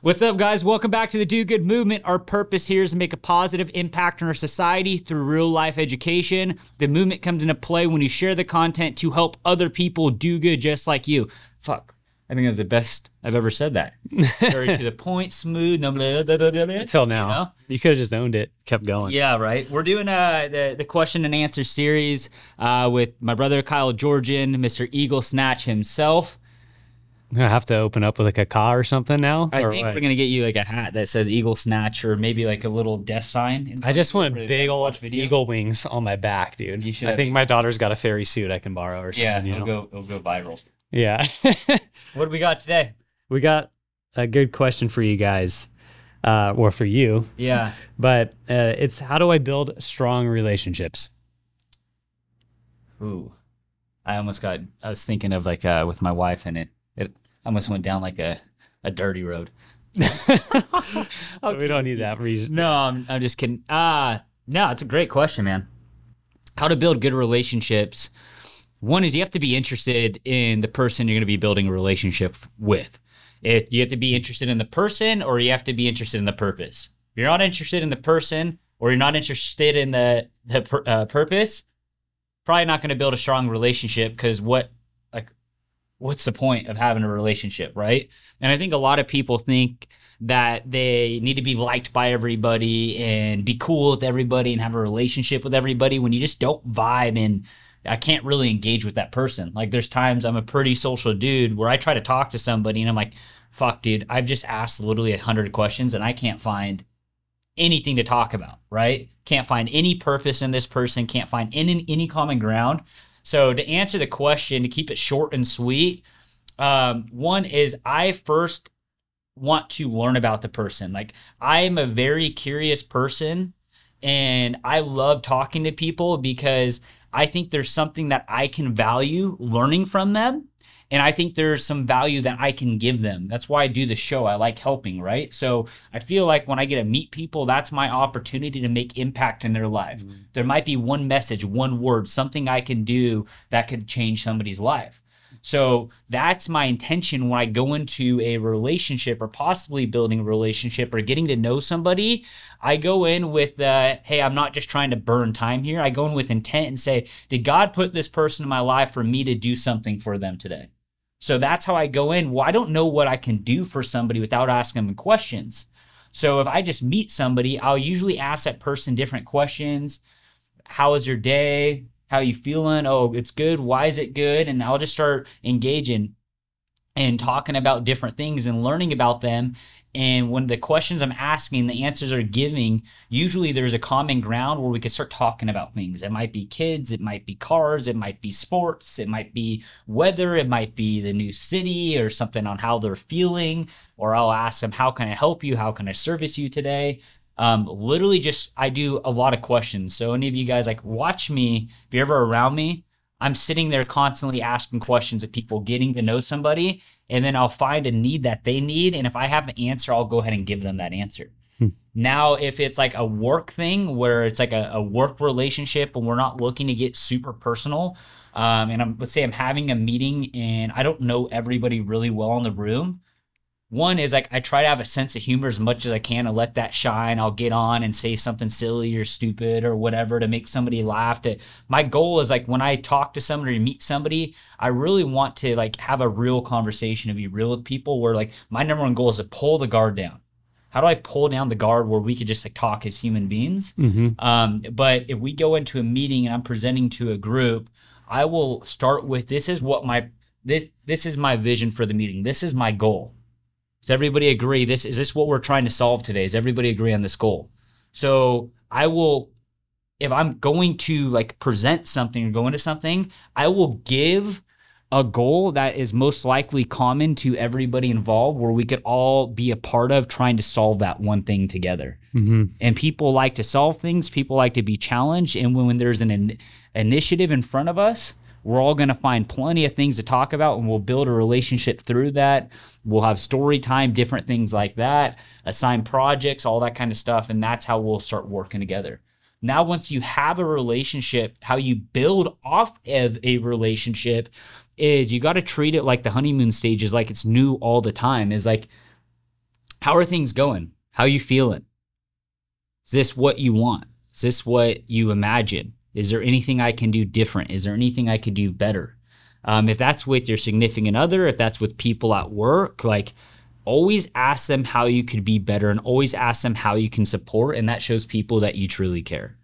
What's up, guys? Welcome back to the Do Good Movement. Our purpose here is to make a positive impact on our society through real life education. The movement comes into play when you share the content to help other people do good just like you. Fuck. I think that's the best I've ever said that. Very to the point, smooth, blah, blah, blah, blah, blah. Until now. You know? You, could have just owned it, kept going. Yeah, right. We're doing uh, the, the question and answer series uh, with my brother Kyle Georgian, Mr. Eagle Snatch himself. I have to open up with like a car or something now. I or think what? we're gonna get you like a hat that says Eagle Snatch, or maybe like a little death sign. I just want big old video. eagle wings on my back, dude. You should I think my daughter's got a fairy suit I can borrow or something. Yeah, you it'll know? go. It'll go viral. Yeah. What do we got today? we got a good question for you guys, uh, or for you, Yeah. but uh, it's how do I build strong relationships? Ooh, I almost got. I was thinking of like uh, with my wife, and it it almost went down like a a dirty road. we don't need that reason. No, I'm, I'm just kidding. Ah, no, it's a great question, man. How to build good relationships. One is you have to be interested in the person you're going to be building a relationship with. If you have to be interested in the person, or you have to be interested in the purpose. If you're not interested in the person, or you're not interested in the the uh, purpose, probably not going to build a strong relationship. Because what, what's the point of having a relationship, right? And I think a lot of people think that they need to be liked by everybody and be cool with everybody and have a relationship with everybody when you just don't vibe and I can't really engage with that person. Like there's times I'm a pretty social dude where I try to talk to somebody and I'm like, fuck, dude, I've just asked literally a hundred questions and I can't find anything to talk about, right? Can't find any purpose in this person, can't find any, any common ground. So to answer the question, to keep it short and sweet, um, one is I first want to learn about the person. Like I'm a very curious person and I love talking to people because I think there's something that I can value learning from them. And I think there's some value that I can give them. That's why I do the show. I like helping, right? So I feel like when I get to meet people, that's my opportunity to make impact in their life. Mm-hmm. There might be one message, one word, something I can do that could change somebody's life. So that's my intention when I go into a relationship or possibly building a relationship or getting to know somebody. I go in with the, hey, I'm not just trying to burn time here. I go in with intent and say, did God put this person in my life for me to do something for them today? So that's how I go in. Well, I don't know what I can do for somebody without asking them questions. So if I just meet somebody, I'll usually ask that person different questions. How was your day? How are you feeling? Oh, it's good. Why is it good? And I'll just start engaging and talking about different things and learning about them. And when the questions I'm asking, the answers are giving, usually there's a common ground where we can start talking about things. It might be kids, it might be cars, it might be sports, it might be weather, it might be the new city or something on how they're feeling. Or I'll ask them, How can I help you? How can I service you today? Um, literally, just I do a lot of questions. So, any of you guys like watch me, if you're ever around me, I'm sitting there constantly asking questions of people, getting to know somebody, and then I'll find a need that they need. And if I have an answer, I'll go ahead and give them that answer. Hmm. Now, if it's like a work thing where it's like a, a work relationship and we're not looking to get super personal, um, and I'm let's say I'm having a meeting and I don't know everybody really well in the room. One is like I try to have a sense of humor as much as I can and let that shine. I'll get on and say something silly or stupid or whatever to make somebody laugh. To my goal is like when I talk to somebody or meet somebody, I really want to like have a real conversation and be real with people. Where like my number one goal is to pull the guard down. How do I pull down the guard where we could just like talk as human beings? Mm-hmm. Um, but if we go into a meeting and I'm presenting to a group, I will start with this is what my this this is my vision for the meeting. This is my goal. Does everybody agree? This is this what we're trying to solve today? Does everybody agree on this goal? So I will if I'm going to like present something or go into something, I will give a goal that is most likely common to everybody involved where we could all be a part of trying to solve that one thing together Mm-hmm. and people like to solve things people like to be challenged and when, when there's an in- initiative in front of us we're all going to find plenty of things to talk about and we'll build a relationship through that we'll have story time different things like that assign projects all that kind of stuff and that's how we'll start working together now once you have a relationship how you build off of a relationship is you got to treat it like the honeymoon stage is like it's new all the time is like how are things going? How you feeling? Is this what you want? Is this what you imagine? Is there anything I can do different? Is there anything I could do better? Um, if that's with your significant other, if that's with people at work, like always ask them how you could be better and always ask them how you can support. And that shows people that you truly care.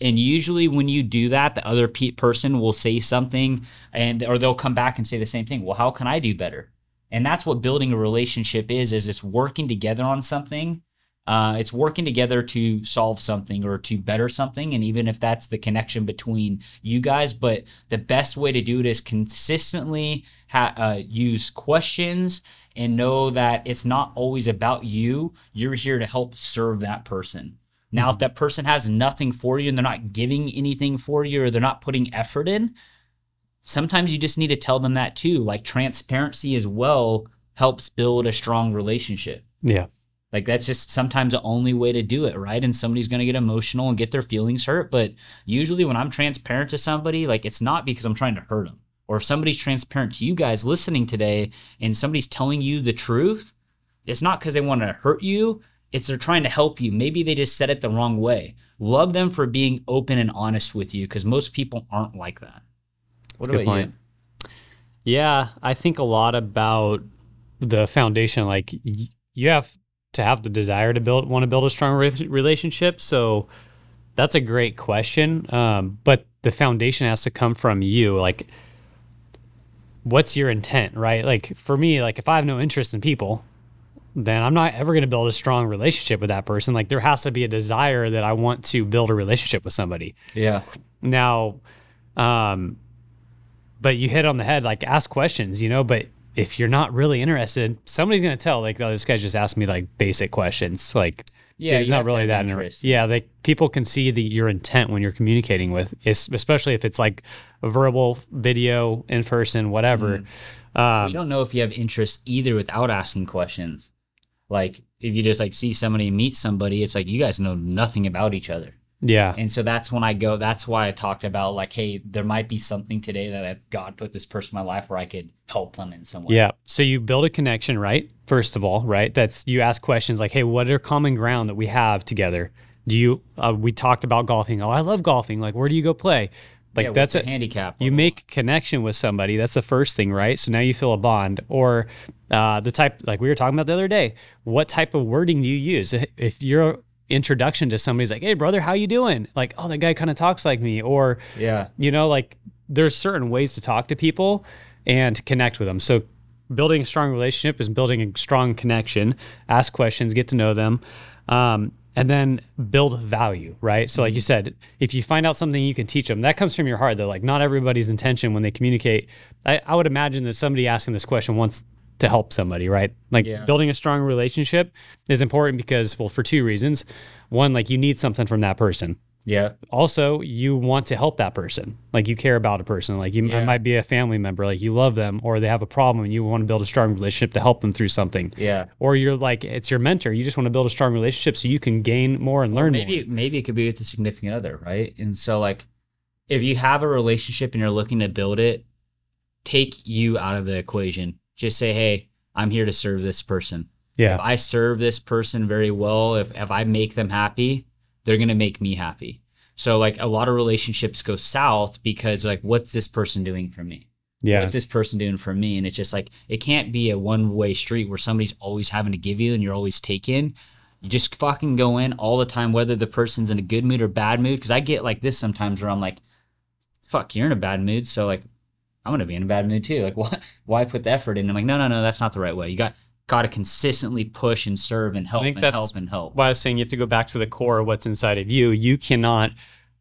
And usually when you do that, the other pe- person will say something and or they'll come back and say the same thing. Well, how can I do better? And that's what building a relationship is, is it's working together on something. Uh, it's working together to solve something or to better something. And even if that's the connection between you guys, but the best way to do it is consistently ha- uh, use questions and know that it's not always about you. You're here to help serve that person. Now, if that person has nothing for you and they're not giving anything for you or they're not putting effort in, sometimes you just need to tell them that too. Like transparency as well helps build a strong relationship. Yeah. Like that's just sometimes the only way to do it, right? And somebody's going to get emotional and get their feelings hurt. But usually when I'm transparent to somebody, like it's not because I'm trying to hurt them. Or if somebody's transparent to you guys listening today and somebody's telling you the truth, it's not because they want to hurt you. It's they're trying to help you. Maybe they just said it the wrong way. Love them for being open and honest with you because most people aren't like that. What a good about point. Yeah, I think a lot about the foundation. Like you have to have the desire to build, want to build a strong re- relationship. So that's a great question. Um, but the foundation has to come from you. Like, what's your intent, right? Like for me, like if I have no interest in people, then I'm not ever going to build a strong relationship with that person. Like there has to be a desire that I want to build a relationship with somebody. Yeah. Now, um, but you hit on the head, like ask questions, you know, but if you're not really interested, somebody's going to tell like, oh, this guy just asked me like basic questions. Like, Yeah. it's not really that interest. interesting. Yeah. Like people can see the, your intent when you're communicating with, especially if it's like a verbal, video, in person, whatever. you Um, don't know if you have interest either without asking questions. Like if you just like see somebody meet somebody, it's like you guys know nothing about each other. Yeah. And so that's when I go, that's why I talked about like, hey, there might be something today that God put this person in my life where I could help them in some way. Yeah. So you build a connection, right? First of all, right? That's you ask questions like, "Hey, what are common ground that we have together?" Do you? Uh, we talked about golfing. Oh, I love golfing. Like, where do you go play? Like Yeah, that's a handicap. you make connection with somebody. That's the first thing, right? So now you feel a bond. Or uh, the type, like we were talking about the other day, what type of wording do you use? If your introduction to somebody's like, "Hey, brother, how you doing?" Like, "Oh, that guy kind of talks like me," or Yeah. you know like there's certain ways to talk to people and to connect with them. So building a strong relationship is building a strong connection ask questions get to know them um, and then build value right? So like you said if you find out something you can teach them. That comes from your heart though. Like not everybody's intention when they communicate. I, I would imagine that somebody asking this question wants to help somebody right like Yeah. building a strong relationship is important because well for two reasons one like you need something from that person Yeah. also you want to help that person like you care about a person like you Yeah. might be a family member like you love them or they have a problem and you want to build a strong relationship to help them through something Yeah. or you're like it's your mentor you just want to build a strong relationship so you can gain more and learn more. maybe maybe it could be with a significant other, right? And so like if you have a relationship and you're looking to build it, take you out of the equation. Just say, "Hey, I'm here to serve this person." yeah If I serve this person very well, if if I make them happy, they're going to make me happy. So like a lot of relationships go south because like what's this person doing for me? yeah What's this person doing for me? And it's just like it can't be a one way street where somebody's always having to give you and you're always taking. You just fucking go in all the time, whether the person's in a good mood or bad mood. Because I get like this sometimes where I'm like, "Fuck, you're in a bad mood," so like I'm gonna be in a bad mood too. Like, why? Why put the effort in? I'm like, no, no, no, that's not the right way. You got got to consistently push and serve and help think and help and help. why i was saying you have to go back to the core of what's inside of you you cannot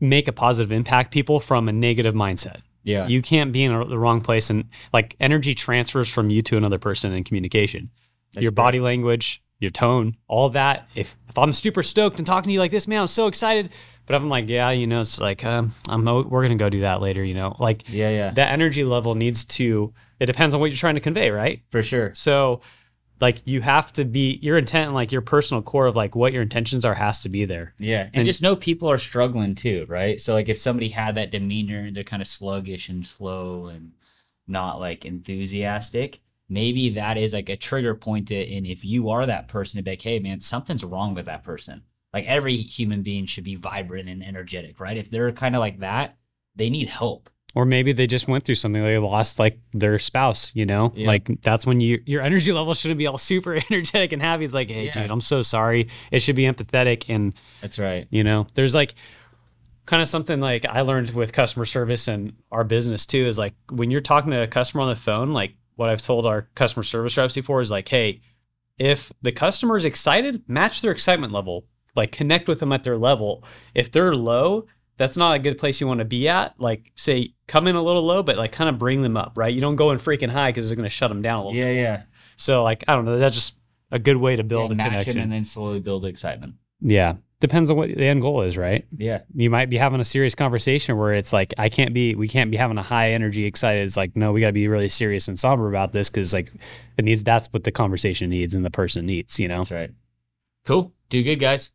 make a positive impact people from a negative mindset Yeah, you can't be in a, the wrong place and like energy transfers from you to another person in communication That's your correct. body language your tone all that if if i'm super stoked and talking to you like this man i'm so excited but i'm like yeah you know it's like um i'm we're gonna go do that later you know like yeah, yeah, that energy level needs to it depends on what you're trying to convey right for sure. so like you have to be your intent and like your personal core of like what your intentions are has to be there Yeah, and, And- just know people are struggling too, right? So like if somebody had that demeanor, they're kind of sluggish and slow and not like enthusiastic. Maybe that is like a trigger point to, and if you are that person to be like, hey man, something's wrong with that person. Like every human being should be vibrant and energetic, right? If they're kind of like that, they need help. Or maybe they just went through something. They lost like their spouse, you know? Yeah. Like that's when you your energy level shouldn't be all super energetic and happy. It's like, hey, Yeah. dude, I'm so sorry. It should be empathetic and That's right. you know, there's like kind of something like I learned with customer service and our business too is like when you're talking to a customer on the phone, like what I've told our customer service reps before is like, hey, if the customer is excited, match their excitement level. Like connect with them at their level. If they're low, that's not a good place you want to be at. Like say come in a little low, but like kind of bring them up, right? You don't go in freaking high because it's going to shut them down a little. Yeah, yeah. So like I don't know, that's just a good way to yeah build a match connection. and then slowly build excitement. yeah, depends on what the end goal is, right? Yeah. you might be having a serious conversation where it's like I can't be we can't be having a high energy excited. It's like no, we got to be really serious and somber about this because like it needs that's what the conversation needs and the person needs. You know. That's right. Cool. Do good, guys.